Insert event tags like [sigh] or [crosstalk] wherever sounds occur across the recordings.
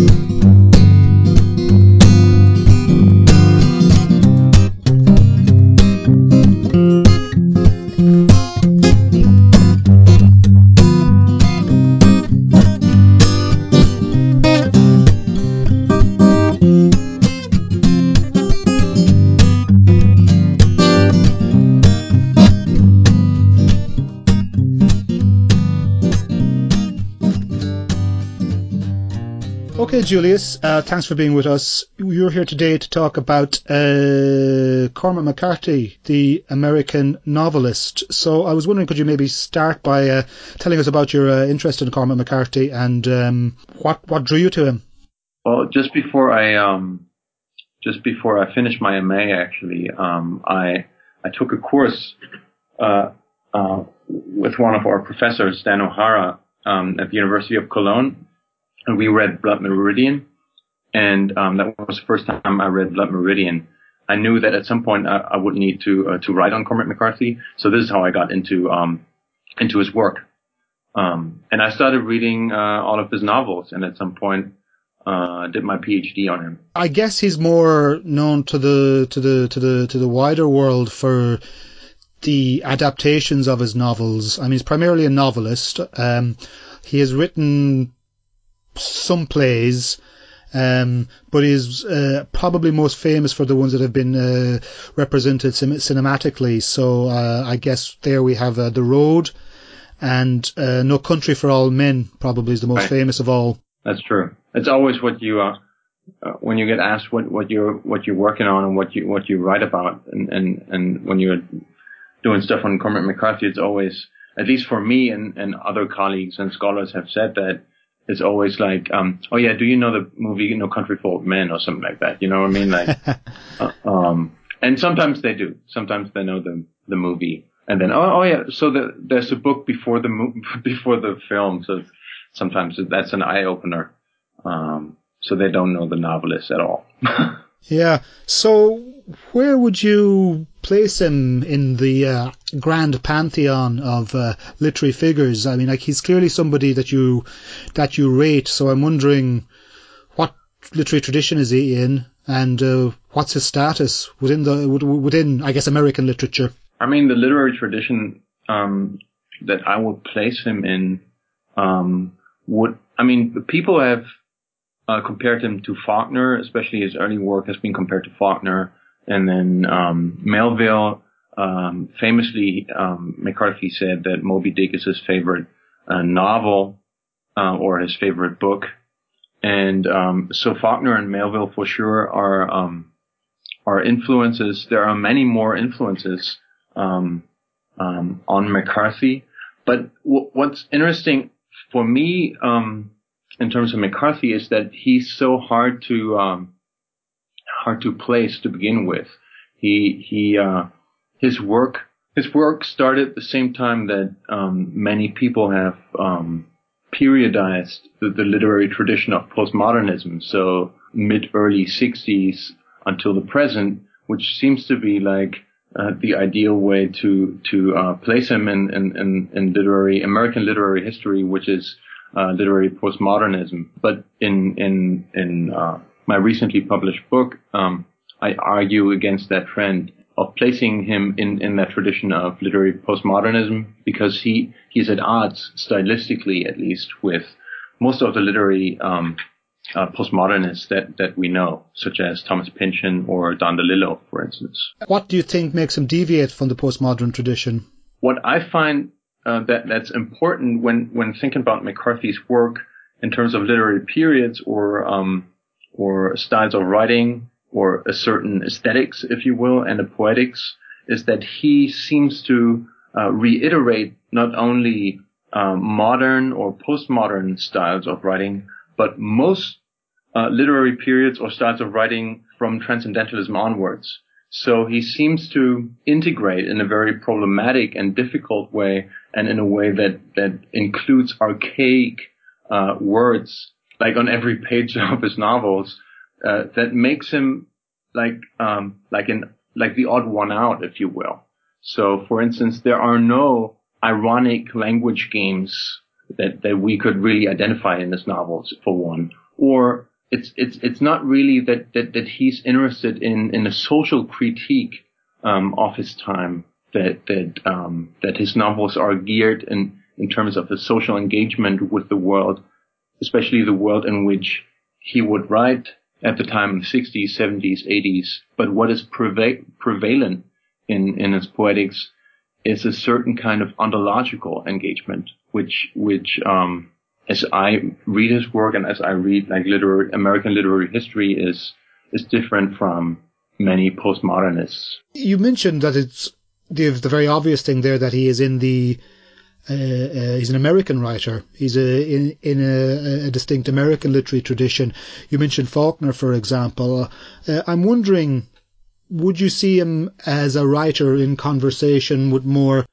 Okay, Julius, uh, thanks for being with us. You're here today to talk about uh, Cormac McCarthy, the American novelist. So I was wondering, could you maybe start by uh, telling us about your uh, interest in Cormac McCarthy and um, what what drew you to him? Well, just before I um, just before I finished my MA, actually, um, I I took a course uh, uh, with one of our professors, Dan O'Hara, um, at the University of Cologne and we read Blood Meridian, and um, that was the first time I read Blood Meridian. I knew that at some point I, I would need to uh, to write on Cormac McCarthy, so this is how I got into um, into his work. Um, and I started reading uh, all of his novels, and at some point uh, did my PhD on him. I guess he's more known to the to the to the to the wider world for the adaptations of his novels. I mean, he's primarily a novelist. Um, he has written some plays, um, but is uh, probably most famous for the ones that have been uh, represented cinematically. So uh, I guess there we have uh, The Road and uh, No Country for Old Men. Probably is the most right. famous of all. That's true. It's always what you uh, when you get asked what, what you're what you're working on and what you what you write about, and and, and when you're doing stuff on Cormac McCarthy, it's always at least for me and, and other colleagues and scholars have said that it's always like, um, oh yeah, do you know the movie No Country for Old Men or something like that? You know what I mean? Like, [laughs] uh, um, and sometimes they do. Sometimes they know the the movie, and then oh, oh yeah, so the, there's a book before the mo- [laughs] before the film, so sometimes that's an eye opener. Um, so they don't know the novelist at all. [laughs] yeah. So where would you place him in the uh, grand pantheon of uh, literary figures? I mean, like he's clearly somebody that you that you rate. So I'm wondering what literary tradition is he in, and uh, what's his status within the within I guess American literature. I mean, the literary tradition um, that I would place him in um, would I mean people have uh, compared him to Faulkner, especially his early work has been compared to Faulkner. And then um, Melville, um, famously, um, McCarthy said that Moby Dick is his favorite uh, novel uh, or his favorite book. And um, so Faulkner and Melville for sure are um, are influences. There are many more influences um, on McCarthy. But w- what's interesting for me in terms of McCarthy is that he's so hard to hard to place to begin with. He he uh, his work his work started at the same time that um, many people have um, periodized the, the, literary tradition of postmodernism. So mid early 60s until the present, which seems to be like uh, the ideal way to to uh, place him in, in, in, in, literary American literary history, which is uh, literary postmodernism. But in in in uh, my recently published book, um, I argue against that trend of placing him in, in that tradition of literary postmodernism because he, he's at odds, stylistically at least, with most of the literary um, uh, postmodernists that, that we know, such as Thomas Pynchon or Don DeLillo, for instance. What do you think makes him deviate from the postmodern tradition? What I find uh, that that's important when when thinking about McCarthy's work in terms of literary periods or um, or styles of writing or a certain aesthetics, if you will, and a poetics is that he seems to uh, reiterate not only um, modern or postmodern styles of writing, but most uh, literary periods or styles of writing from transcendentalism onwards. So he seems to integrate in a very problematic and difficult way, and in a way that that includes archaic uh, words like on every page [laughs] of his novels uh, that makes him like um, like an like the odd one out, if you will. So, for instance, there are no ironic language games that that we could really identify in his novels, for one, or it's it's it's not really that that, that he's interested in in a social critique um, of his time. That that um, that his novels are geared in in terms of the social engagement with the world, especially the world in which he would write at the time in the 60s, 70s, 80s. But what is preva- prevalent in in his poetics is a certain kind of ontological engagement, which which um, as I read his work and as I read like literary American literary history is is different from many postmodernists. You mentioned that it's the, the very obvious thing there that he is in the uh, uh, he's an American writer. He's a, in, in a, a, distinct American literary tradition. You mentioned Faulkner, for example. Uh, I'm wondering, would you see him as a writer in conversation with more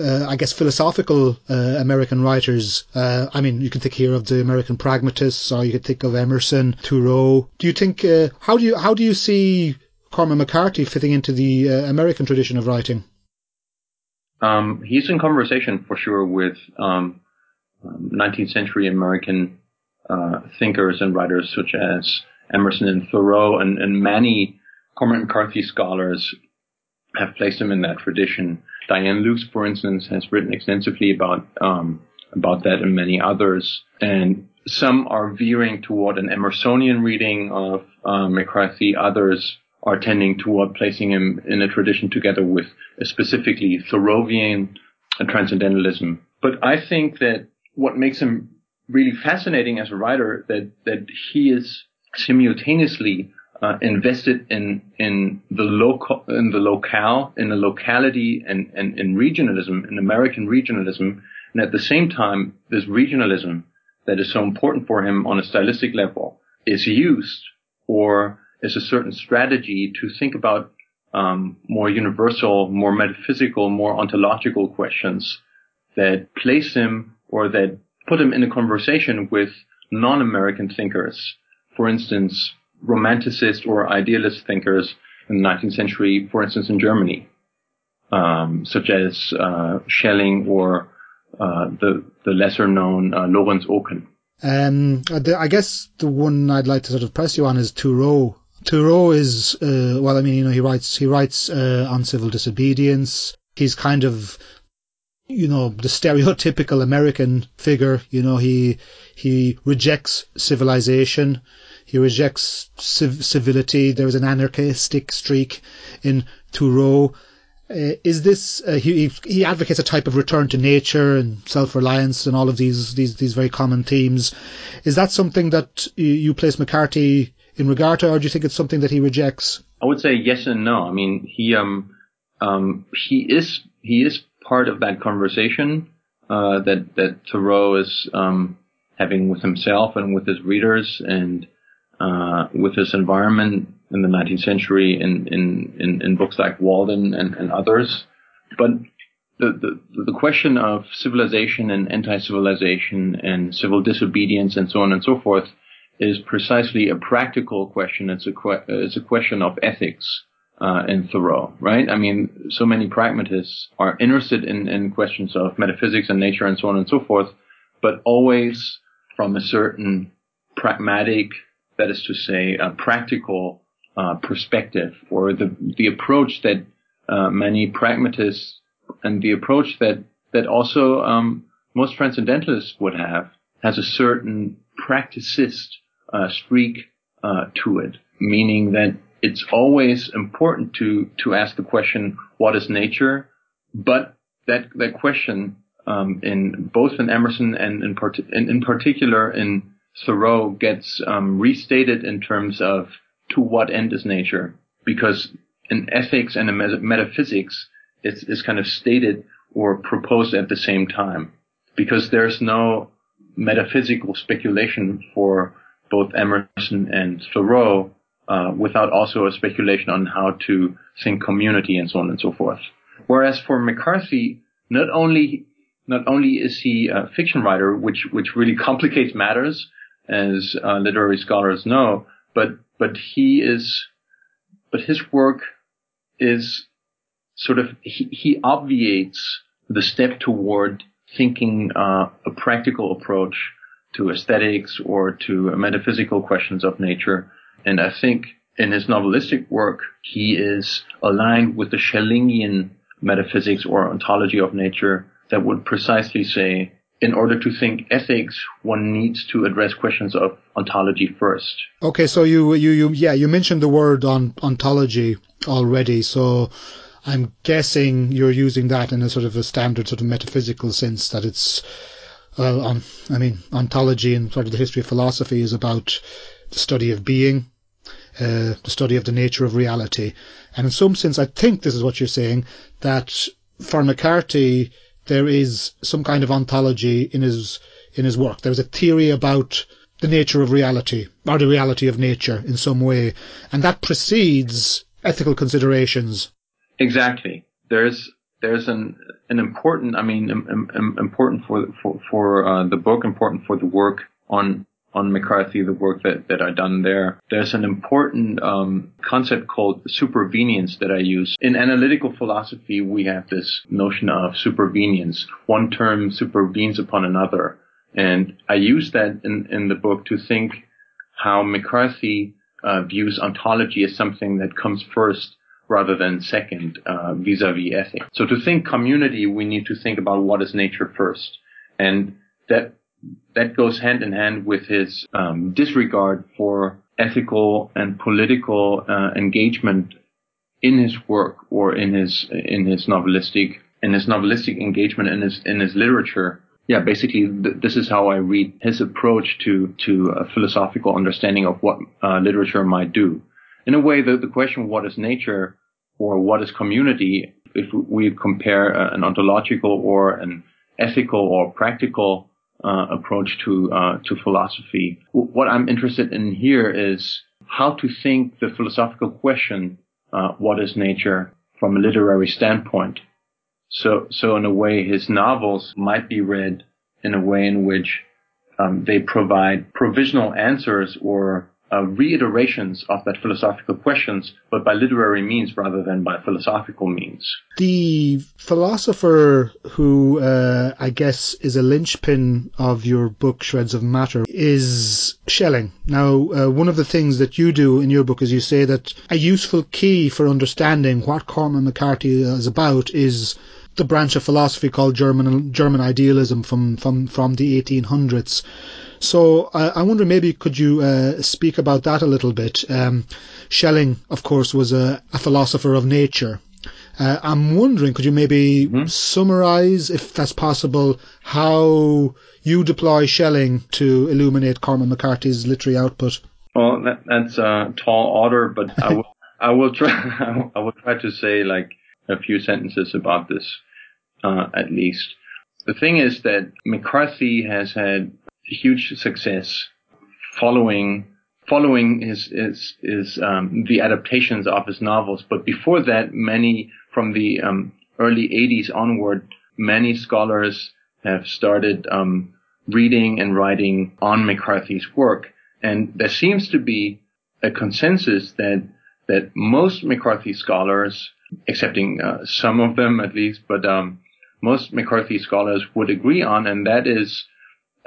uh, I guess, philosophical American writers. I mean, you can think here of the American pragmatists, or you could think of Emerson, Thoreau. Do you think how do you how do you see Cormac McCarthy fitting into the American tradition of writing? Um, he's in conversation for sure with um, 19th century American uh, thinkers and writers such as Emerson and Thoreau, and, and many Cormac McCarthy scholars have placed him in that tradition. Dianne Luce, for instance, has written extensively about um, about that and many others. And some are veering toward an Emersonian reading of uh, McCarthy. Others are tending toward placing him in a tradition together with specifically Thoreauvian transcendentalism. But I think that what makes him really fascinating as a writer that that he is simultaneously uh, invested in in the local in the locale in the locality and, and in regionalism in American regionalism and at the same time this regionalism that is so important for him on a stylistic level is used or is a certain strategy to think about um, more universal, more metaphysical, more ontological questions that place him or that put him in a conversation with non-American thinkers. For instance, romanticist or idealist thinkers in the 19th century, for instance, in Germany, um, such as uh, Schelling or uh, the the lesser known uh, Lorenz Oken. Um, I guess the one I'd like to sort of press you on is Thoreau. Thoreau is uh, well, I mean, you know, he writes he writes uh, on civil disobedience. He's kind of you know the [laughs] stereotypical American figure. You know, he he rejects civilization. He rejects civ- civility. There is an anarchistic streak in Thoreau. Uh, is this uh, he, he advocates a type of return to nature and self-reliance and all of these these these very common themes is that something that you place McCarthy in regard to or do you think it's something that he rejects I would say yes and no I mean he um um he is he is part of that conversation uh, that that Thoreau is um having with himself and with his readers and uh, with his environment in the 19th century in, in, in, in books like Walden and, and others. But the, the, the question of civilization and anti-civilization and civil disobedience and so on and so forth is precisely a practical question. It's a, que- it's a question of ethics. Uh, in Thoreau, right? I mean, so many pragmatists are interested in, in questions of metaphysics and nature and so on and so forth, but always from a certain pragmatic that is to say, a practical uh, perspective or the the approach that uh, many pragmatists and the approach that that also um, most transcendentalists would have has a certain practicist uh, streak uh, to it, meaning that it's always important to to ask the question, what is nature? But that that question um, in both in Emerson and in, part- in, in particular in Thoreau gets um, restated in terms of to what end is nature, because in ethics and in metaphysics, it's, it's kind of stated or proposed at the same time, because there's no metaphysical speculation for both Emerson and Thoreau uh, without also a speculation on how to think community and so on and so forth. Whereas for McCarthy, not only not only is he a fiction writer, which which really [laughs] complicates matters, as uh, literary scholars know, but but he is, but his work is sort of he, he obviates the step toward thinking uh, a practical approach to aesthetics or to metaphysical questions of nature. And I think in his novelistic work, he is aligned with the Schellingian metaphysics or ontology of nature that would precisely say, in order to think ethics, one needs to address questions of ontology first. Okay, so you, you, you, yeah, you mentioned the word on ontology already. So I'm guessing you're using that in a sort of a standard sort of metaphysical sense that it's, well, on, I mean, ontology and sort of the history of philosophy is about the study of being, uh, the study of the nature of reality. And in some sense, I think this is what you're saying, that for McCarthy, there is some kind of ontology in his, in his work. There's a theory about the nature of reality, or the reality of nature in some way. And that precedes ethical considerations. Exactly. There's, there's an, an important, I mean, important for, for, for, uh, the book, important for the work on on McCarthy, the work that, that I've done there, there's an important um, concept called supervenience that I use. In analytical philosophy, we have this notion of supervenience. One term supervenes upon another. And I use that in, in the book to think how McCarthy uh, views ontology as something that comes first rather than second uh, vis-a-vis ethics. So to think community, we need to think about what is nature first. And that that goes hand in hand with his um, disregard for ethical and political uh, engagement in his work or in his in his novelistic in his novelistic engagement in his in his literature. Yeah, basically, th- this is how I read his approach to to a philosophical understanding of what uh, literature might do. In a way, the, the question what is nature or what is community, if we compare uh, an ontological or an ethical or practical uh, approach to uh, to philosophy. What I'm interested in here is how to think the philosophical question, uh, what is nature, from a literary standpoint. So, so in a way, his novels might be read in a way in which um, they provide provisional answers or uh, reiterations of that philosophical questions, but by literary means rather than by philosophical means. The philosopher who uh, I guess is a linchpin of your book, Shreds of Matter, is Schelling. Now, uh, one of the things that you do in your book is you say that a useful key for understanding what Cormac McCarthy is about is the branch of philosophy called German German idealism from from from the 1800s. So uh, I wonder maybe could you uh, speak about that a little bit? Um, Schelling, of course, was a, a philosopher of nature. Uh, I'm wondering, could you maybe mm-hmm. summarize, if that's possible, how you deploy Schelling to illuminate Cormac McCarthy's literary output? Well, that, that's a tall order, but I will, [laughs] I will try. [laughs] I will try to say like a few sentences about this, uh, at least. The thing is that McCarthy has had huge success following following his his um, the adaptations of his novels. But before that, many from the um, early 80s onward, many scholars have started um, reading and writing on McCarthy's work, and there seems to be a consensus that that most McCarthy scholars, excepting uh, some of them at least, but um, most McCarthy scholars would agree on, and that is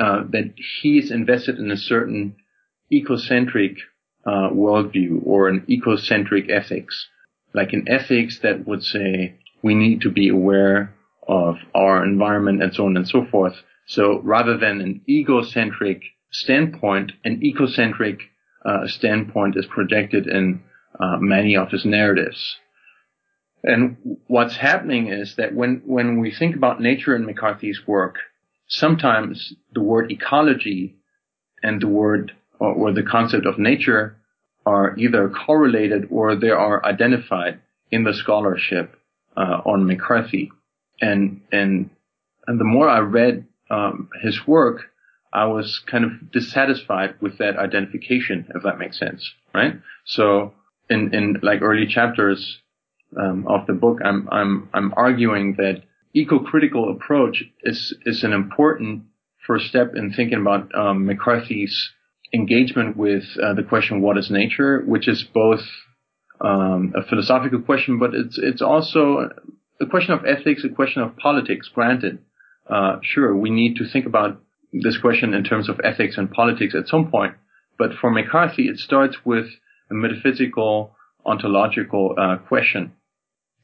uh, that he's invested in a certain ecocentric uh, worldview or an ecocentric ethics, like an ethics that would say we need to be aware of our environment and so on and so forth. So rather than an egocentric standpoint, an ecocentric uh, standpoint is projected in uh, many of his narratives. And what's happening is that when, when we think about nature in McCarthy's work, sometimes the word ecology and the word or, or the concept of nature are either correlated or they are identified in the scholarship uh, on McCarthy. And and and the more I read um, his work, I was kind of dissatisfied with that identification, if that makes sense, right? So in in like early chapters um, of the book, I'm I'm I'm arguing that eco-critical approach is is an important first step in thinking about um, McCarthy's engagement with uh, the question "What is nature?", which is both um, a philosophical question, but it's it's also a question of ethics, a question of politics. Granted, uh, sure, we need to think about this question in terms of ethics and politics at some point. But for McCarthy, it starts with a metaphysical, ontological uh, question,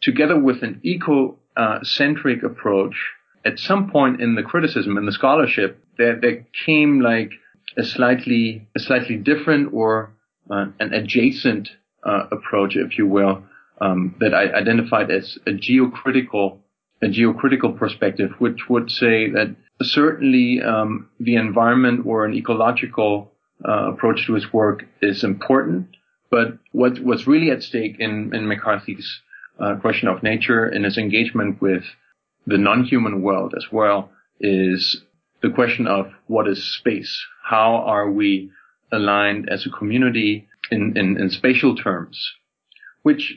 together with an eco-centric approach. At some point in the criticism and the scholarship, there, there came like a slightly a slightly different or uh, an adjacent uh, approach, if you will, um, that I identified as a geocritical a geocritical perspective, which would say that certainly um, the environment or an ecological uh, approach to his work is important, but what, what's really at stake in, in McCarthy's uh, question of nature and his engagement with the non-human world as well is the question of what is space? How are we aligned as a community in, in, in spatial terms? Which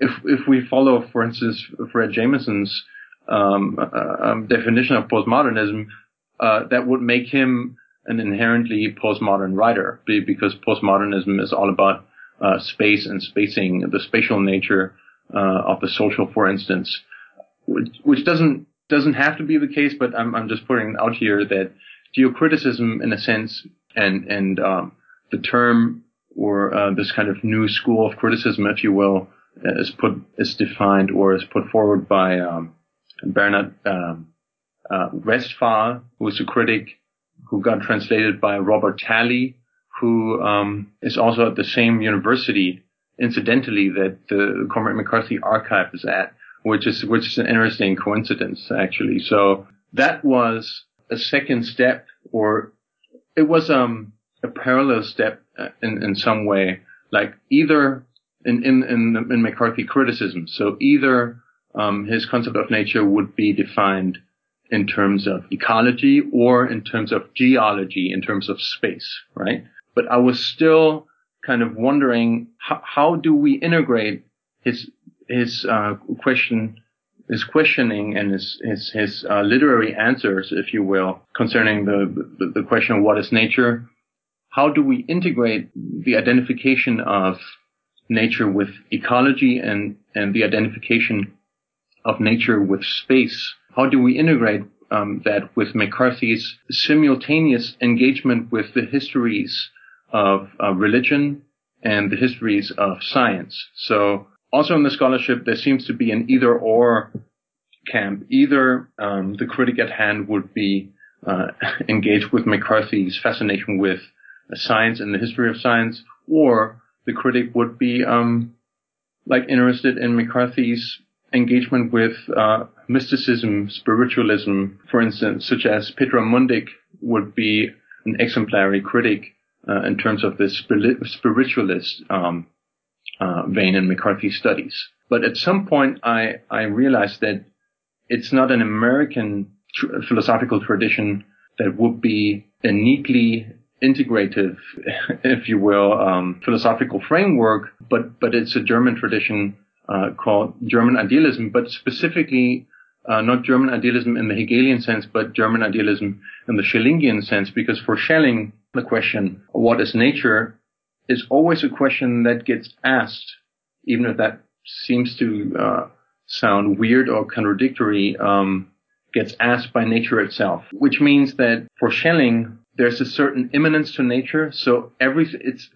if if we follow, for instance, Fred Jameson's um, uh, um, definition of postmodernism, uh, that would make him an inherently postmodern writer, because postmodernism is all about uh, space and spacing, the spatial nature uh, of the social, for instance, which, which, doesn't doesn't have to be the case, but I'm I'm just putting out here that geocriticism, in a sense, and and um, the term or uh, this kind of new school of criticism, if you will, is put is defined or is put forward by um, Bernard um, uh, Westphal, who is a critic who got translated by Robert Tally, who um, is also at the same university, incidentally, that the Cormac McCarthy archive is at, which is which is an interesting coincidence actually. So that was a second step, or it was um, a parallel step uh, in in some way. Like either in in in, in McCarthy criticism. So either um, his concept of nature would be defined in terms of ecology or in terms of geology, in terms of space, right? But I was still kind of wondering how, how do we integrate his his uh, question, his questioning and his his, his uh, literary answers, if you will, concerning the, the the question of what is nature. How do we integrate the identification of nature with ecology and, and the identification of nature with space. How do we integrate um, that with McCarthy's simultaneous engagement with the histories of uh, religion and the histories of science? So also in the scholarship, there seems to be an either or camp. Either um, the critic at hand would be uh, [laughs] engaged with McCarthy's fascination with science and the history of science, or the critic would be um, like interested in McCarthy's engagement with uh, mysticism, spiritualism, for instance, such as Petra Mundik would be an exemplary critic uh, in terms of the spiritualist um, uh, vein in McCarthy studies. But at some point, I I realized that it's not an American tr- philosophical tradition that would be a neatly integrative, [laughs] if you will, um, philosophical framework, but but it's a German tradition uh, called German idealism, but specifically uh, not German idealism in the Hegelian sense, but German idealism in the Schellingian sense, because for Schelling, the question, what is nature, is always a question that gets asked, even if that seems to uh, sound weird or contradictory, um, gets asked by nature itself, which means that for Schelling, there's a certain immanence to nature. So every, it's,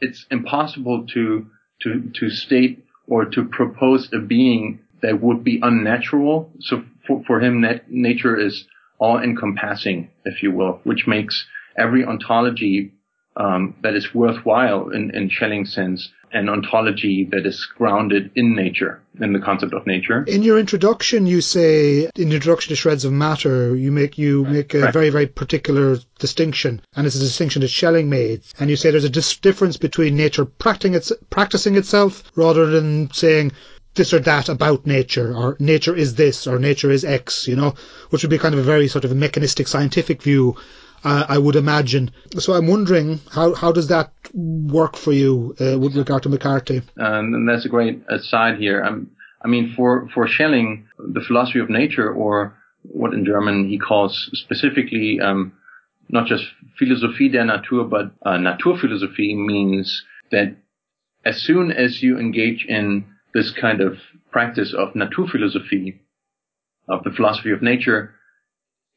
it's impossible to, to, to state or to propose a being that would be unnatural. So for, for him, nat- nature is all encompassing, if you will, which makes every ontology um, that is worthwhile in, in Schelling's sense an ontology that is grounded in nature, in the concept of nature. In your introduction, you say, in the introduction to Shreds of Matter, you make you make a right. very very particular distinction, and it's a distinction that Schelling made. And you say there's a dis- difference between nature practicing, its, practicing itself rather than saying this or that about nature, or nature is this, or nature is X, you know, which would be kind of a very sort of mechanistic scientific view uh, I would imagine. So I'm wondering how how does that work for you uh, with regard to McCarthy? Um, and that's a great aside here. I'm, I mean, for for Schelling, the philosophy of nature, or what in German he calls specifically um, not just Philosophie der Natur, but uh, Naturphilosophie means that as soon as you engage in this kind of practice of Naturphilosophie, of the philosophy of nature,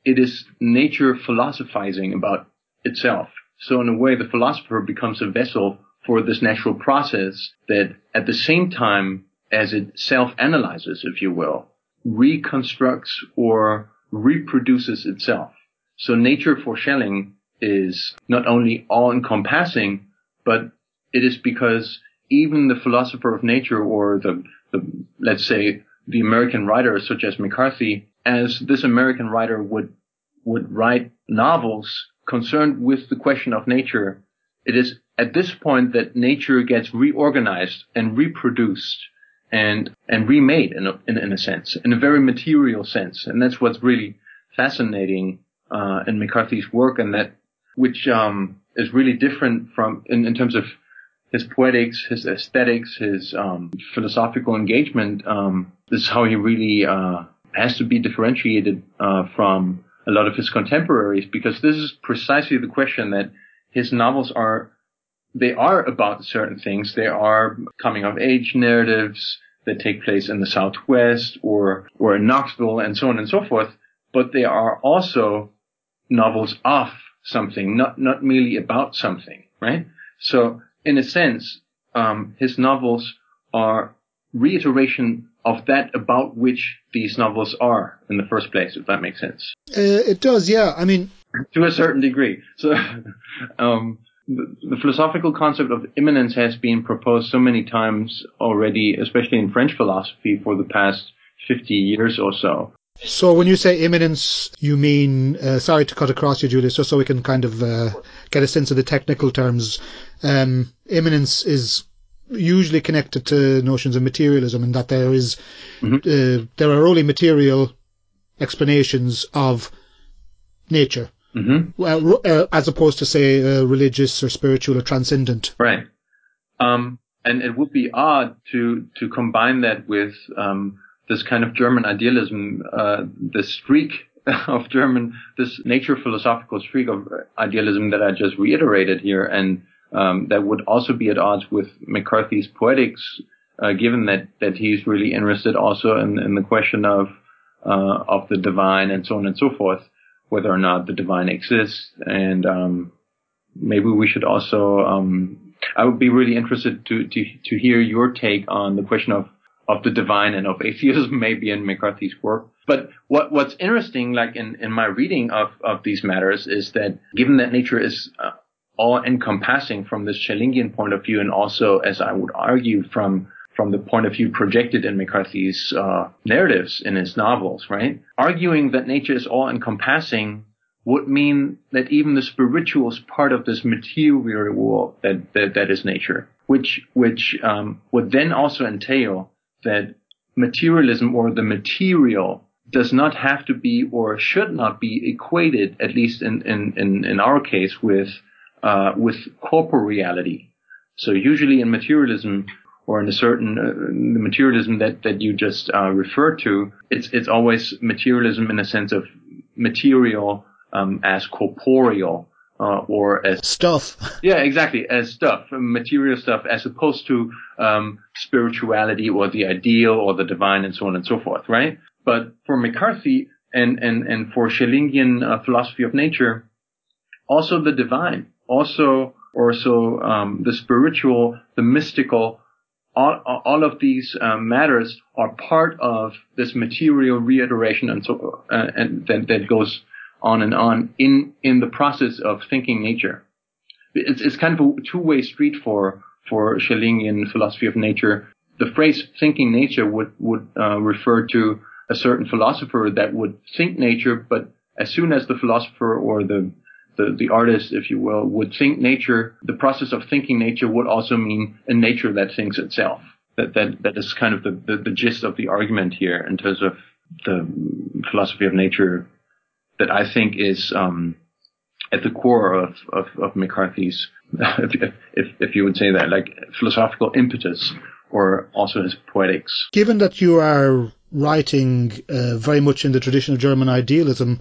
it is nature philosophizing about itself. So in a way, the philosopher becomes a vessel for this natural process that at the same time as it self-analyzes, if you will, reconstructs or reproduces itself. So nature for Schelling is not only all-encompassing, but it is because even the philosopher of nature or the, the, let's say, the American writer such as McCarthy, as this American writer would, would write novels concerned with the question of nature, it is at this point that nature gets reorganized and reproduced and, and remade in a, in, in a sense, in a very material sense. And that's what's really fascinating, uh, in McCarthy's work and that, which, um, is really different from, in, in terms of his poetics, his aesthetics, his um, philosophical engagement. Um, this is how he really uh, has to be differentiated uh, from a lot of his contemporaries because this is precisely the question that his novels are. They are about certain things. They are coming of age narratives that take place in the Southwest or or in Knoxville and so on and so forth. But they are also novels of something, not not merely about something, right? So in a sense, um, his novels are reiteration of that about which these novels are in the first place, if that makes sense. Uh, it does, yeah. I mean, [laughs] to a certain degree. So, [laughs] um, the, the, philosophical concept of immanence has been proposed so many times already, especially in French philosophy for the past 50 years or so. So when you say immanence, you mean, uh, sorry to cut across you, Julius, just so we can kind of uh, get a sense of the technical terms. Um, immanence is usually connected to notions of materialism and that there is, mm-hmm. uh, there are only material explanations of nature. Mm-hmm. Well, uh, as opposed to say uh, religious or spiritual or transcendent. Right. Um, and it would be odd to to combine that with um, this kind of German idealism, uh, the streak [laughs] of German, this nature philosophical streak of idealism that I just reiterated here, and um, that would also be at odds with McCarthy's poetics, uh, given that that he's really interested also in, in the question of uh, of the divine and so on and so forth, whether or not the divine exists, and um, maybe we should also. Um, I would be really interested to, to to hear your take on the question of of the divine and of atheism [laughs] maybe in McCarthy's work. But what, what's interesting, like in, in my reading of, of these matters is that given that nature is uh, all encompassing from this Schellingian point of view and also, as I would argue, from from the point of view projected in McCarthy's uh, narratives in his novels, right? Arguing that nature is all encompassing would mean that even the spiritual is part of this material world that, that, that is nature, which, which, um, would then also entail that materialism or the material does not have to be or should not be equated, at least in, in, in, in our case, with, uh, with corporeality. So usually in materialism, or in a certain uh, materialism that that you just uh, referred to, it's it's always materialism in a sense of material um, as corporeal, uh, or as stuff. [laughs] Yeah, exactly, as stuff, material stuff, as opposed to um, spirituality or the ideal or the divine and so on and so forth, right? But for McCarthy and and and for Schellingian uh, philosophy of nature, also the divine, also also um, the spiritual, the mystical. All, all of these um, matters are part of this material reiteration and so uh, and that, that goes on and on in in the process of thinking nature. It's, it's kind of a two-way street for for Schellingian philosophy of nature. The phrase "thinking nature" would would uh, refer to a certain philosopher that would think nature, but as soon as the philosopher or the the, the artist, if you will, would think nature, the process of thinking nature would also mean a nature that thinks itself. That that that is kind of the, the, the gist of the argument here in terms of the philosophy of nature that I think is um, at the core of, of, of McCarthy's, if, [laughs] if, if you would say that, like philosophical impetus or also his poetics. Given that you are writing uh, very much in the tradition of German idealism,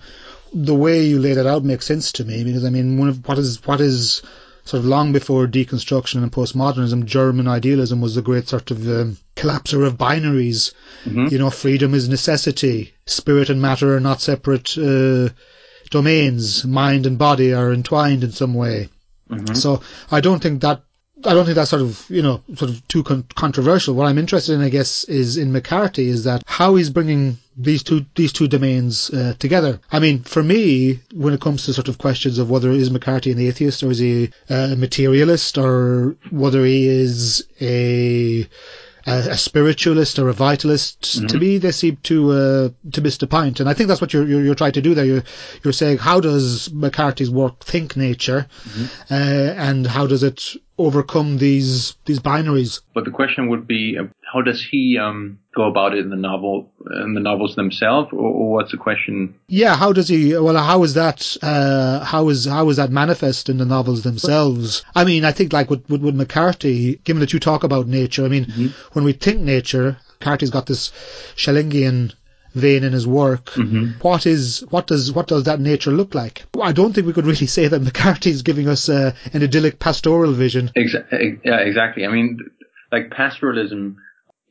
the way you laid it out makes sense to me because I mean, one of what is what is sort of long before deconstruction and postmodernism, German idealism was the great sort of um, collapser of binaries. Mm-hmm. You know, freedom is necessity. Spirit and matter are not separate uh, domains. Mind and body are entwined in some way. Mm-hmm. So I don't think that I don't think that's sort of you know sort of too con- controversial. What I'm interested in, I guess, is in McCarthy is that how he's bringing these two these two domains uh, together. I mean, for me, when it comes to sort of questions of whether is McCarthy an atheist or is he a materialist or whether he is a a, a spiritualist or a vitalist. Mm-hmm. To me, they seem to uh, to miss the point, and I think that's what you're, you're you're trying to do there. You're you're saying how does McCarthy's work think nature, Mm-hmm. uh, and how does it overcome these these binaries? But the question would be, uh, how does he um, go about it in the novel, in the novels themselves, or, or what's the question? Yeah, how does he? Well, how is that? Uh, how is how is that manifest in the novels themselves? I mean, I think like with with, with McCarthy, given that you talk about nature, I mean, when we think nature, McCarthy's got this Schellingian vein in his work. What is what does what does that nature look like? I don't think we could really [laughs] say that McCarthy's giving us uh, an idyllic pastoral vision. Exa- yeah, exactly. I mean, like pastoralism,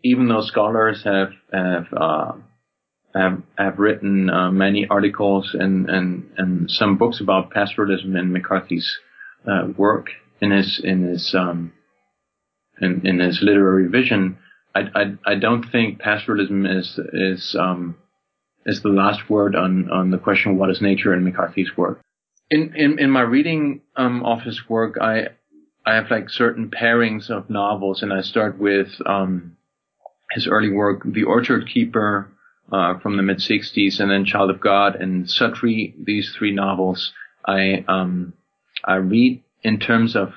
even though scholars have have uh, have, have written uh, many articles and, and and some books about pastoralism in McCarthy's uh, work in his in his um, in, in his literary vision, I, I I don't think pastoralism is is um, is the last word on on the question of what is nature in McCarthy's work. In in, in my reading um, of his work, I I have like certain pairings of novels, and I start with um, his early work, The Orchard Keeper, uh, from the mid '60s, and then Child of God and Suttree, these three novels, I um, I read in terms of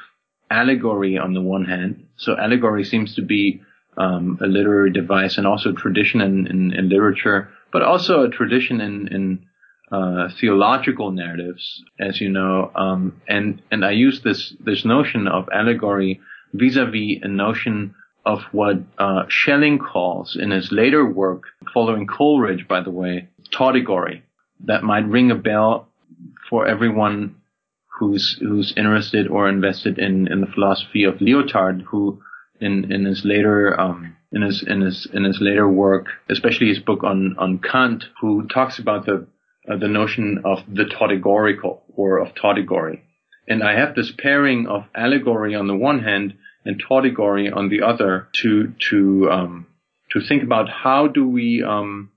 allegory on the one hand. So allegory seems to be um, a literary device and also tradition in, in, in literature, but also a tradition in, in uh, theological narratives, as you know. Um, and and I use this this notion of allegory vis-a-vis a notion of what uh, Schelling calls in his later work, following Coleridge, by the way, tautegory. That might ring a bell for everyone who's who's interested or invested in, in the philosophy of Lyotard, who in in his later um, in his in his in his later work, especially his book on on Kant, who talks about the uh, the notion of the tautegorical or of tautegory. And I have this pairing of allegory on the one hand and tautegory on the other to to um, to think about how do we um,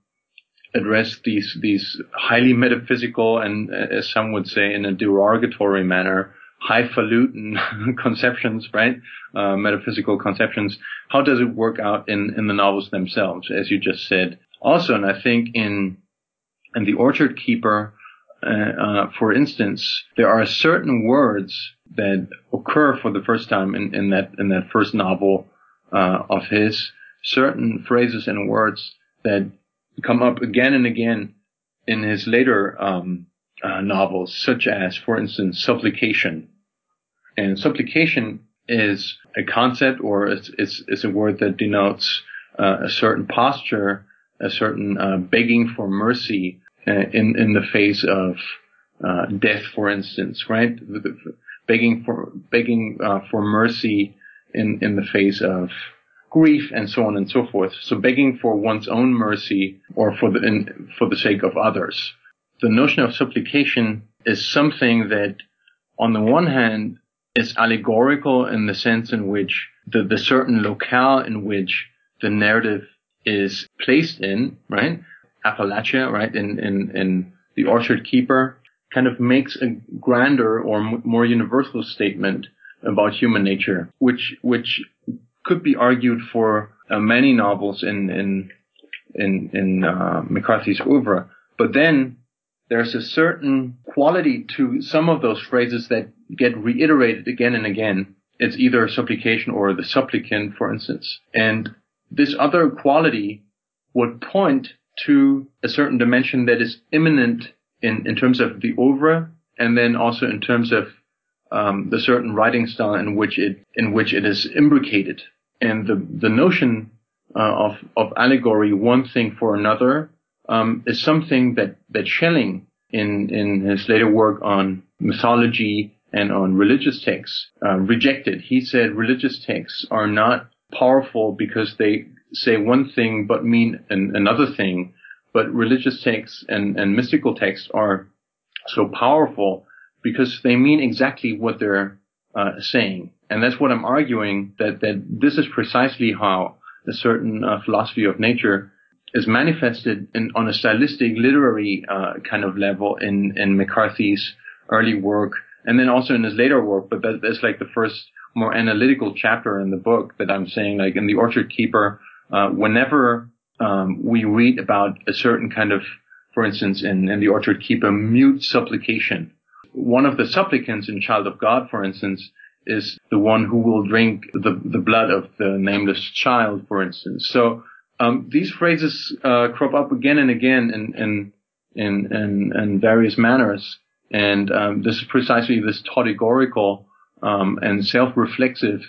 address these these highly metaphysical and uh, as some would say in a derogatory manner highfalutin [laughs] conceptions, right? Uh, metaphysical conceptions. How does it work out in in the novels themselves, as you just said? Also, and I think in in the Orchard Keeper, uh, uh, for instance, there are certain words that occur for the first time in, in that in that first novel uh, of his. Certain phrases and words that come up again and again in his later um, uh, novels, such as, for instance, supplication. And supplication is a concept, or it's it's, it's a word that denotes uh, a certain posture, a certain uh, begging for mercy in in the face of uh, death, for instance, right? Begging for begging uh, for mercy in in the face of grief and so on and so forth. So begging for one's own mercy or for the in, for the sake of others. The notion of supplication is something that, on the one hand, is allegorical in the sense in which the, the certain locale in which the narrative is placed in, right? Appalachia, right? In, in, in the Orchard Keeper kind of makes a grander or more universal statement about human nature, which, which could be argued for uh, many novels in, in, in, in uh, McCarthy's oeuvre. But then there's a certain quality to some of those phrases that get reiterated again and again. It's either supplication or the supplicant, for instance. And this other quality would point to a certain dimension that is immanent in, in terms of the oeuvre and then also in terms of um, the certain writing style in which it in which it is imbricated. And the the notion uh, of of allegory, one thing for another, um, is something that that Schelling in in his later work on mythology and on religious texts uh, rejected. He said religious texts are not powerful because they say one thing but mean an, another thing. But religious texts and, and mystical texts are so powerful because they mean exactly what they're uh, saying. And that's what I'm arguing that, that this is precisely how a certain uh, philosophy of nature is manifested in, on a stylistic, literary uh, kind of level in, in McCarthy's early work, and then also in his later work. But that, that's like the first more analytical chapter in the book that I'm saying, like in the Orchard Keeper, uh, whenever um, we read about a certain kind of, for instance, in, in the Orchard Keeper, mute supplication. One of the supplicants in Child of God, for instance, is the one who will drink the, the blood of the nameless child, for instance. So um, these phrases uh, crop up again and again in in in, in, in various manners, and um, this is precisely this tautegorical um, and self-reflexive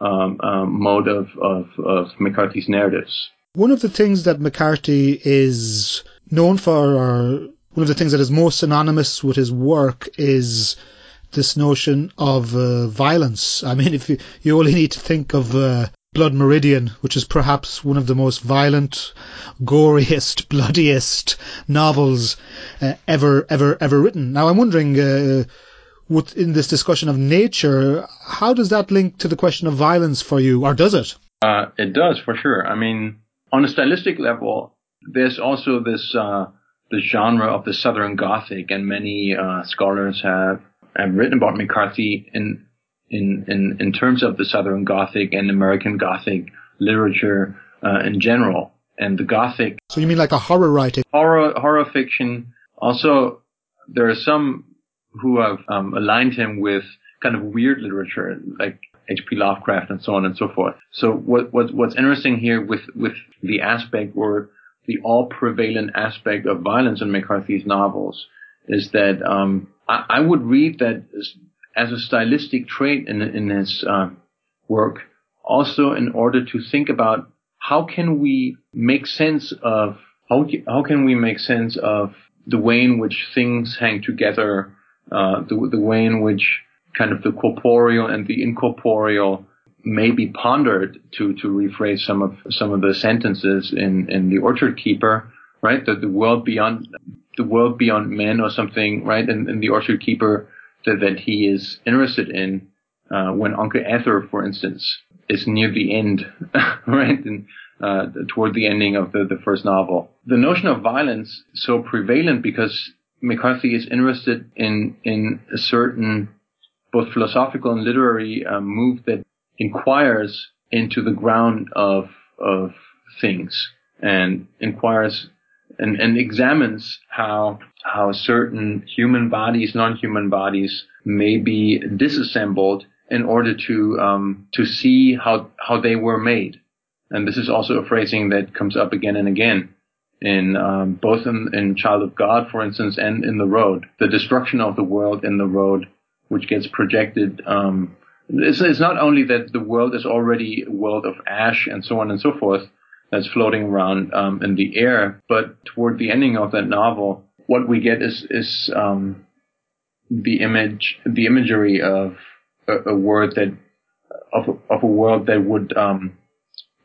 um, um, mode of, of, of McCarthy's narratives. One of the things that McCarthy is known for, or one of the things that is most synonymous with his work, is this notion of uh, violence. I mean, [laughs] if you, you only need to think of uh, Blood Meridian, which is perhaps one of the most violent, goriest, [laughs] bloodiest novels uh, ever, ever, ever written. Now, I'm wondering, uh, in this discussion of nature, how does that link to the question of violence for you, or does it? Uh, it does, for sure. I mean, on a stylistic level, there's also this uh, the genre of the Southern Gothic, and many uh, scholars have have written about McCarthy in in in in terms of the Southern Gothic and American Gothic literature uh, in general, and the Gothic. So you mean like a horror writing? Horror horror fiction. Also, there are some who have um, aligned him with kind of weird literature, like H.P. Lovecraft and so on and so forth. So what, what what's interesting here with with the aspect or the all prevalent aspect of violence in McCarthy's novels is that um, I, I, would read that as, a stylistic trait in, in his uh, work, also in order to think about how can we make sense of how how can we make sense of the way in which things hang together, the the way in which kind of the corporeal and the incorporeal may be pondered to to rephrase some of some of the sentences in in the Orchard Keeper, right? That the world beyond the world beyond men or something, right? And, and the orchard keeper that, that he is interested in, uh, when Uncle Ather, for instance, is near the end, [laughs] right? And, uh, toward the ending of the, the first novel. The notion of violence so prevalent because McCarthy is interested in, in a certain both philosophical and literary uh, move that inquires into the ground of, of things and inquires and, and examines how how certain human bodies, non-human bodies, may be disassembled in order to um, to see how how they were made. And this is also a phrasing that comes up again and again in um, both in, in Child of God, for instance, and in The Road. The destruction of the world in The Road, which gets projected. Um, it's, it's not only that the world is already a world of ash and so on and so forth, that's floating around um, in the air. But toward the ending of that novel, what we get is is um, the image, the imagery of a, a word that of a, of a world that would um,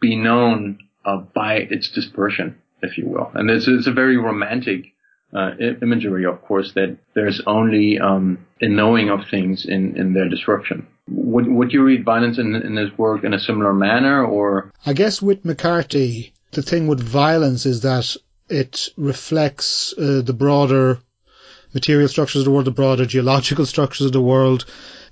be known uh, by its dispersion, if you will. And it's, it's a very romantic uh, imagery, of course, that there's only um, a knowing of things in, in their disruption. Would would you read violence in, in his work in a similar manner, or? I guess with McCarthy, the thing with violence is that it reflects uh, the broader material structures of the world, the broader geological structures of the world,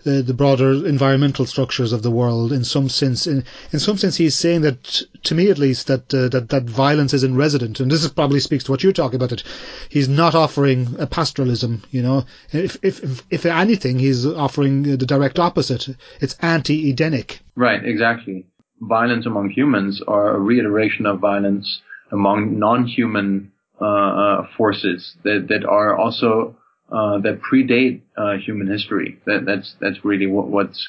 the, the broader environmental structures of the world. In some sense, in, in some sense, he's saying that, to me at least, that uh, that that violence is in resident, and this is probably speaks to what you're talking about. That he's not offering a pastoralism. You know, if if if, anything, he's offering the direct opposite. It's anti-Edenic. Right. Exactly. Violence among humans are a reiteration of violence among non-human uh, uh forces that that are also uh, that predate uh, human history. That, that's that's really what, what's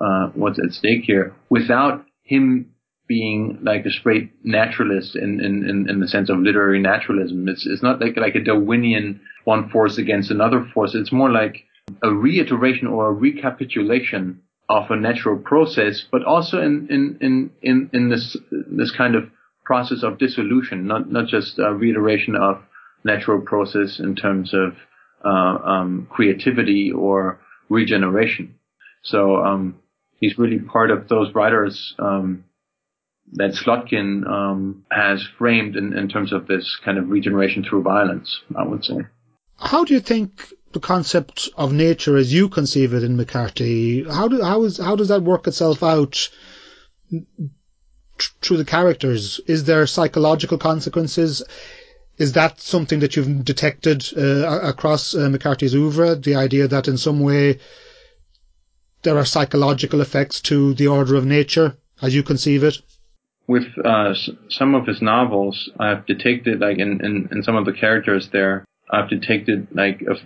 uh, what's at stake here. Without him being like a straight naturalist in, in, in, the sense of literary naturalism, it's it's not like like a Darwinian one force against another force. It's more like a reiteration or a recapitulation of a natural process, but also in in in in, in this this kind of process of dissolution, not not just a reiteration of natural process in terms of uh, um, creativity or regeneration. So um, he's really part of those writers um, that Slotkin um, has framed in, in terms of this kind of regeneration through violence. I would say. How do you think the concept of nature, as you conceive it in McCarthy, how do how is how does that work itself out through the characters? Is there psychological consequences? Is that something that you've detected uh, across uh, McCarthy's oeuvre? The idea that in some way there are psychological effects to the order of nature as you conceive it? With uh, some of his novels, I've detected, like in, in, in, some of the characters there, I've detected like a,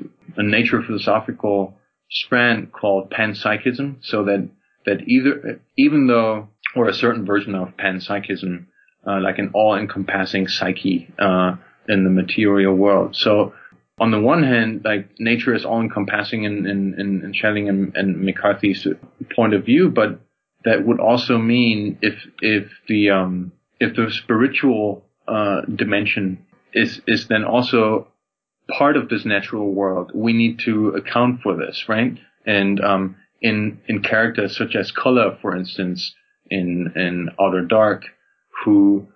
a nature philosophical strand called panpsychism. So that that either even though or a certain version of panpsychism, uh, like an all-encompassing psyche uh, in the material world. So on the one hand, like nature is all-encompassing in, in, in, in Schelling and, and McCarthy's point of view, but that would also mean if if the um, if the spiritual uh, dimension is is then also part of this natural world, we need to account for this, right? And um, in in characters such as Culla, for instance, in in Outer Dark, who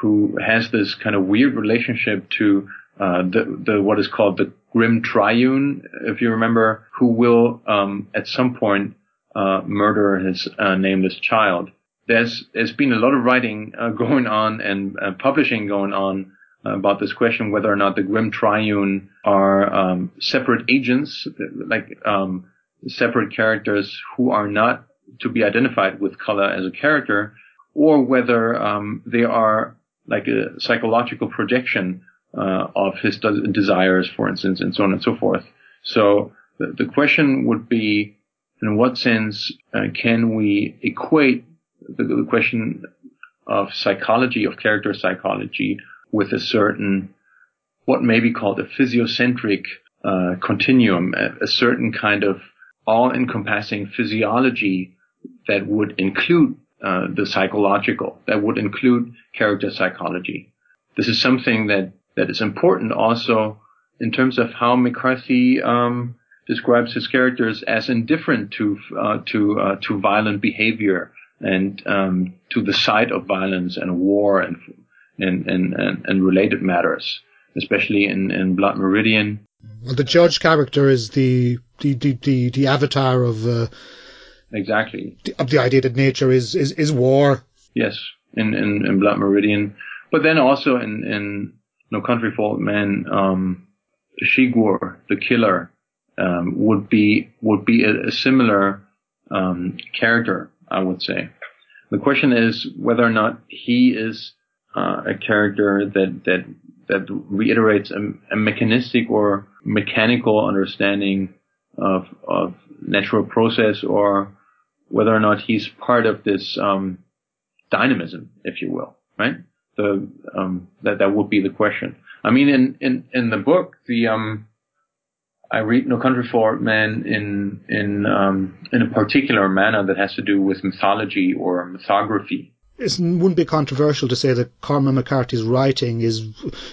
who has this kind of weird relationship to uh, the the what is called the grim triune, if you remember, who will um, at some point uh, murder his uh, nameless child. There's there's been a lot of writing uh, [laughs] going on and uh, publishing going on about this question whether or not the grim triune are um, separate agents, like um, separate characters who are not to be identified with Culla as a character, or whether um, they are like a psychological projection uh, of his de- desires, for instance, and so on and so forth. So the, the question would be, in what sense uh, can we equate the, the, question of psychology, of character psychology, with a certain, what may be called a physiocentric uh, continuum, a, a certain kind of all-encompassing physiology that would include uh, the psychological, that would include character psychology. This is something that, that is important also in terms of how McCarthy um, describes his characters as indifferent to uh, to uh, to violent behavior and um, to the sight of violence and war and and, and, and, and related matters, especially in, in Blood Meridian. Well, the judge character is the the the, the, the avatar of uh, exactly of the idea that nature is is, is war. Yes, in, in, in Blood Meridian, but then also in in No Country for Old Men, um, Chigurh, the killer, um, would be would be a, a similar um, character, I would say. The question is whether or not he is uh, a character that that that reiterates a, a, mechanistic or mechanical understanding of of natural process, or whether or not he's part of this um, dynamism, if you will, right? The um, that that would be the question. I mean, in in in the book, the um, I read No Country for Men in in um, in a particular manner that has to do with mythology or mythography. It wouldn't be controversial to say that Cormac McCarthy's writing is,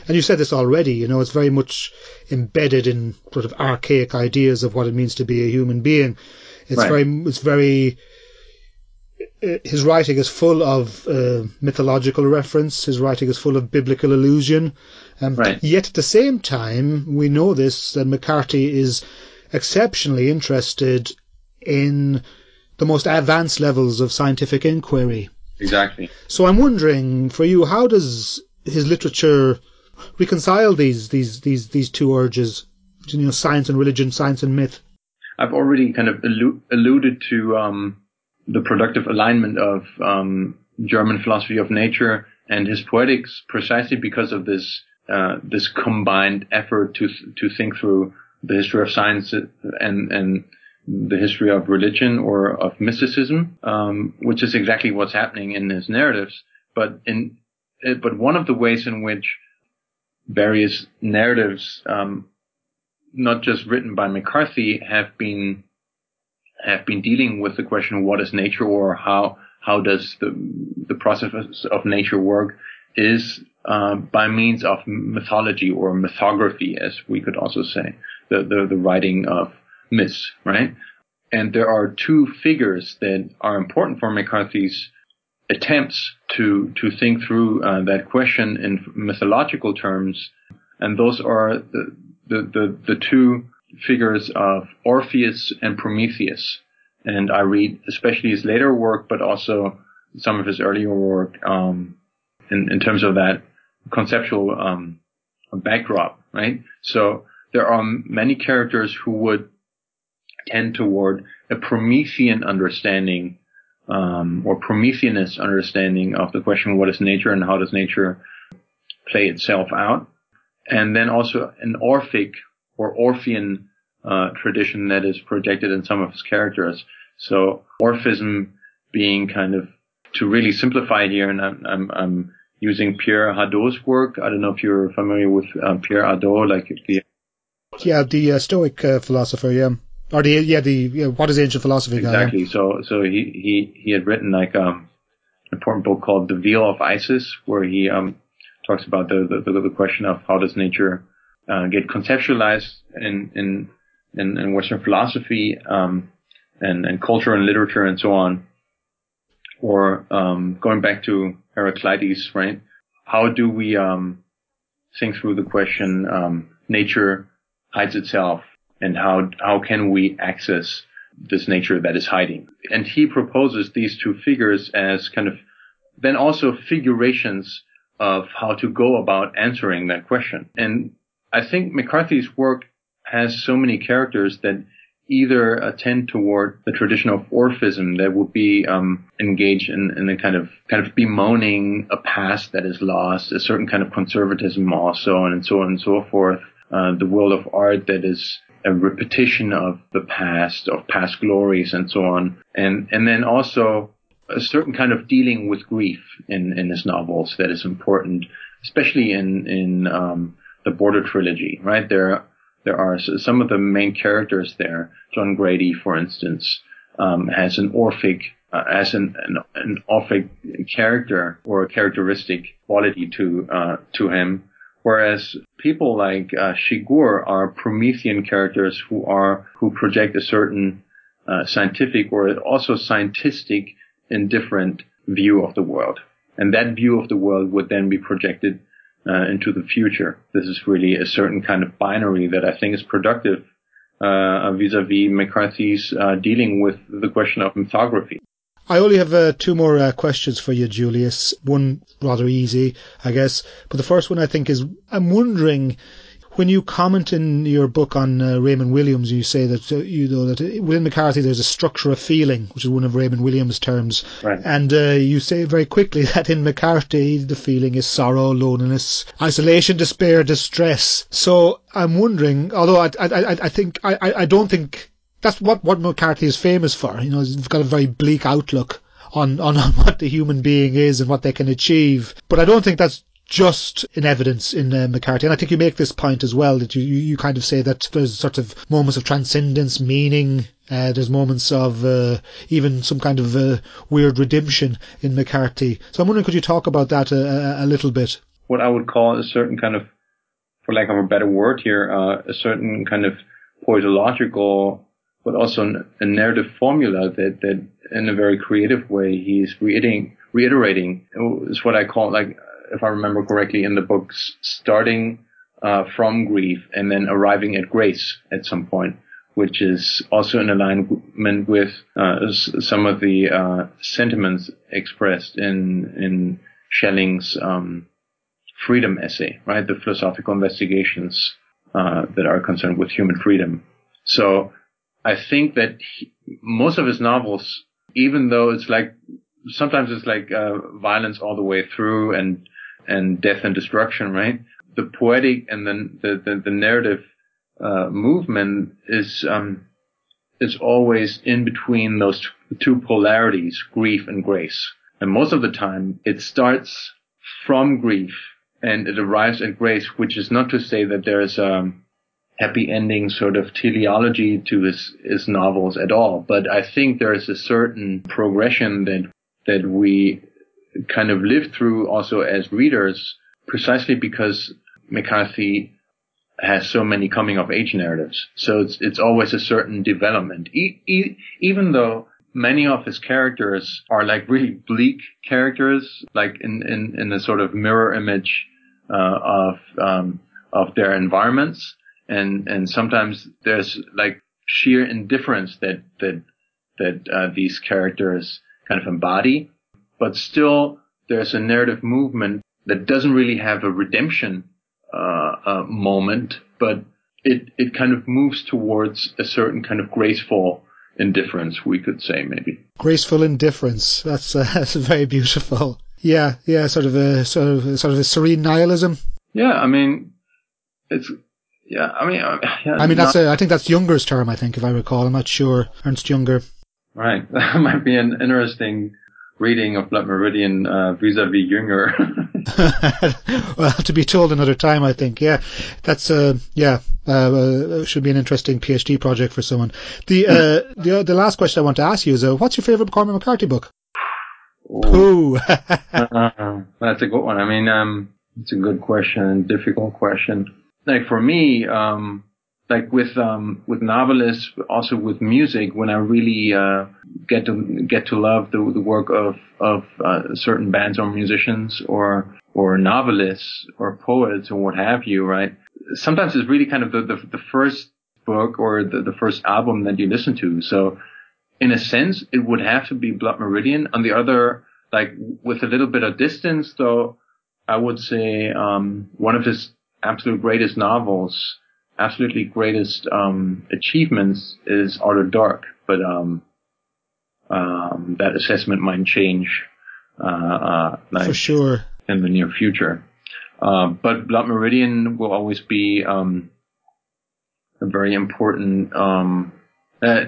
and you said this already. You know, it's very much embedded in sort of archaic ideas of what it means to be a human being. It's right. very, it's very uh, his writing is full of uh, mythological reference. His writing is full of biblical allusion. Um, right. Yet at the same time, we know this that McCarthy is exceptionally interested in the most advanced levels of scientific inquiry. Exactly. So I'm wondering, for you, how does his literature reconcile these these these these two urges? You know, science and religion, science and myth. I've already kind of allu- alluded to um, the productive alignment of um, German philosophy of nature and his poetics precisely because of this uh, this combined effort to to think through the history of science and and the history of religion or of mysticism, um, which is exactly what's happening in his narratives. But in but one of the ways in which various narratives, um, not just written by McCarthy, have been have been dealing with the question of what is nature or how how does the the process of nature work is uh, by means of mythology or mythography, as we could also say, the, the, the writing of myths, right? And there are two figures that are important for McCarthy's attempts to to think through uh, that question in mythological terms, and those are the the the, the two figures of Orpheus and Prometheus. And I read especially his later work, but also some of his earlier work um, in in terms of that conceptual um, backdrop, right? So there are many characters who would tend toward a Promethean understanding um, or Prometheanist understanding of the question, what is nature and how does nature play itself out? And then also an Orphic or Orphean uh, tradition that is projected in some of his characters. So Orphism being kind of to really simplify here, and I'm, I'm, I'm using Pierre Hadot's work. I don't know if you're familiar with uh, Pierre Hadot, like the yeah, the uh, Stoic uh, philosopher, yeah. Or the yeah the yeah, what is ancient philosophy? Exactly. Guy, yeah? So so he he he had written like um an important book called The Veil of Isis, where he um talks about the the, the question of how does nature uh, get conceptualized in in in, in Western philosophy um and and culture and literature and so on. Or um going back to Heraclitus, right? How do we um think through the question um nature hides itself and how how can we access this nature that is hiding? And he proposes these two figures as kind of then also figurations of how to go about answering that question. And I think McCarthy's work has so many characters that either attend toward the tradition of Orphism that would be um, engaged in, in a kind of kind of bemoaning a past that is lost, a certain kind of conservatism also, and so on and so forth. Uh, the world of art that is a repetition of the past, of past glories and so on. And, and then also a certain kind of dealing with grief in, in his novels that is important, especially in, in, um, the Border trilogy, right? There, there are some of the main characters there. John Grady, for instance, um, has an Orphic, uh, as an, an, an Orphic character or a characteristic quality to, uh, to him Whereas people like uh, Chigurh are Promethean characters who are who project a certain uh, scientific or also scientistic indifferent view of the world, and that view of the world would then be projected uh, into the future. This is really a certain kind of binary that I think is productive uh, vis-a-vis McCarthy's uh, dealing with the question of mythography. I only have uh, two more uh, questions for you, Julius. One rather easy, I guess. But the first one I think is I'm wondering when you comment in your book on uh, Raymond Williams, you say that uh, you know that within McCarthy there's a structure of feeling, which is one of Raymond Williams' terms, right. and uh, you say very quickly [laughs] that in McCarthy the feeling is sorrow, loneliness, isolation, despair, distress. So I'm wondering, although I I, I think I, I don't think that's what, what McCarthy is famous for. You know, he's got a very bleak outlook on, on, on [laughs] what the human being is and what they can achieve. But I don't think that's just in evidence in uh, McCarthy. And I think you make this point as well that you, you kind of say that there's sort of moments of transcendence, meaning, uh, there's moments of uh, even some kind of uh, weird redemption in McCarthy. So I'm wondering, could you talk about that a, a, little bit? What I would call a certain kind of, for lack of a better word here, uh, a certain kind of poetological but also a narrative formula that, that in a very creative way he's reiterating, reiterating is what I call like, if I remember correctly in the books, starting uh, from grief and then arriving at grace at some point, which is also in alignment with uh, some of the uh, sentiments expressed in in Schelling's um, freedom essay, right? The philosophical investigations uh, that are concerned with human freedom. So I think that he, most of his novels, even though it's like sometimes it's like uh, violence all the way through and and death and destruction, right? The poetic and then the, the, the narrative uh, movement is um, is always in between those two polarities, grief and grace. And most of the time, it starts from grief and it arrives at grace, which is not to say that there's a happy ending sort of teleology to his, his novels at all. But I think there is a certain progression that, that we kind of lived through also as readers, precisely because McCarthy has so many coming of age narratives. So it's it's always a certain development, e- e- even though many of his characters are like really bleak characters, like in in, in a sort of mirror image uh, of um, of their environments, and and sometimes there's like sheer indifference that that that uh, these characters kind of embody, but still there's a narrative movement that doesn't really have a redemption uh, uh, moment, but it it kind of moves towards a certain kind of graceful indifference, we could say maybe. Graceful indifference. That's uh, [laughs] that's very beautiful. Yeah, yeah, sort of a sort of sort of a serene nihilism. Yeah, I mean, it's yeah, I mean, uh, yeah, I mean that's not, a, I think that's Junger's term. I think if I recall, I'm not sure. Ernst Junger. Right, [laughs] that might be an interesting reading of Blood Meridian uh, vis-a-vis Junger. [laughs] [laughs] well, to be told another time, I think. Yeah, that's uh, yeah, uh, uh, should be an interesting PhD project for someone. The uh, [laughs] the the last question I want to ask you is, uh, what's your favorite Cormac McCarthy book? Ooh, uh, that's a good one. I mean, um, it's a good question, difficult question. Like for me, um, like with um with novelists, also with music, when I really uh, get to get to love the, the work of of uh, certain bands or musicians or or novelists or poets or what have you, right? Sometimes it's really kind of the the, the first book or the, the first album that you listen to. So in a sense, it would have to be Blood Meridian. On the other, like with a little bit of distance, though, I would say um, one of his absolute greatest novels absolutely greatest um, achievements is Outer Dark, but um, um, that assessment might change uh, uh, like for sure in the near future. Uh, but Blood Meridian will always be um, a very important, um, uh,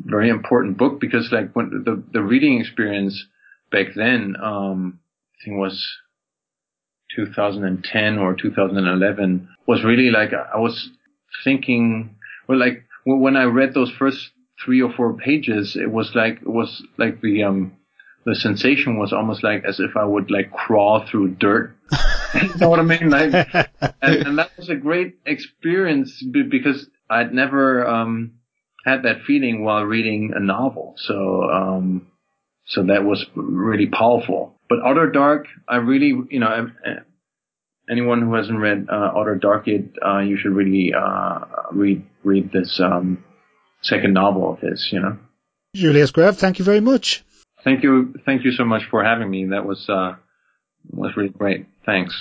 very important book because like when the the reading experience back then, um, I think was 2010 or 2011 was really like I was thinking, well, like when I read those first three or four pages, it was like it was like the um the sensation was almost like as if I would like crawl through dirt. [laughs] you know what I mean? Like, and, and that was a great experience because I'd never um had that feeling while reading a novel. So um so that was really powerful. But Outer Dark, I really, you know, anyone who hasn't read uh, Outer Dark yet, uh, you should really uh, read read this um, second novel of his. You know. Julius Greve, thank you very much. Thank you, thank you so much for having me. That was uh, was really great. Thanks.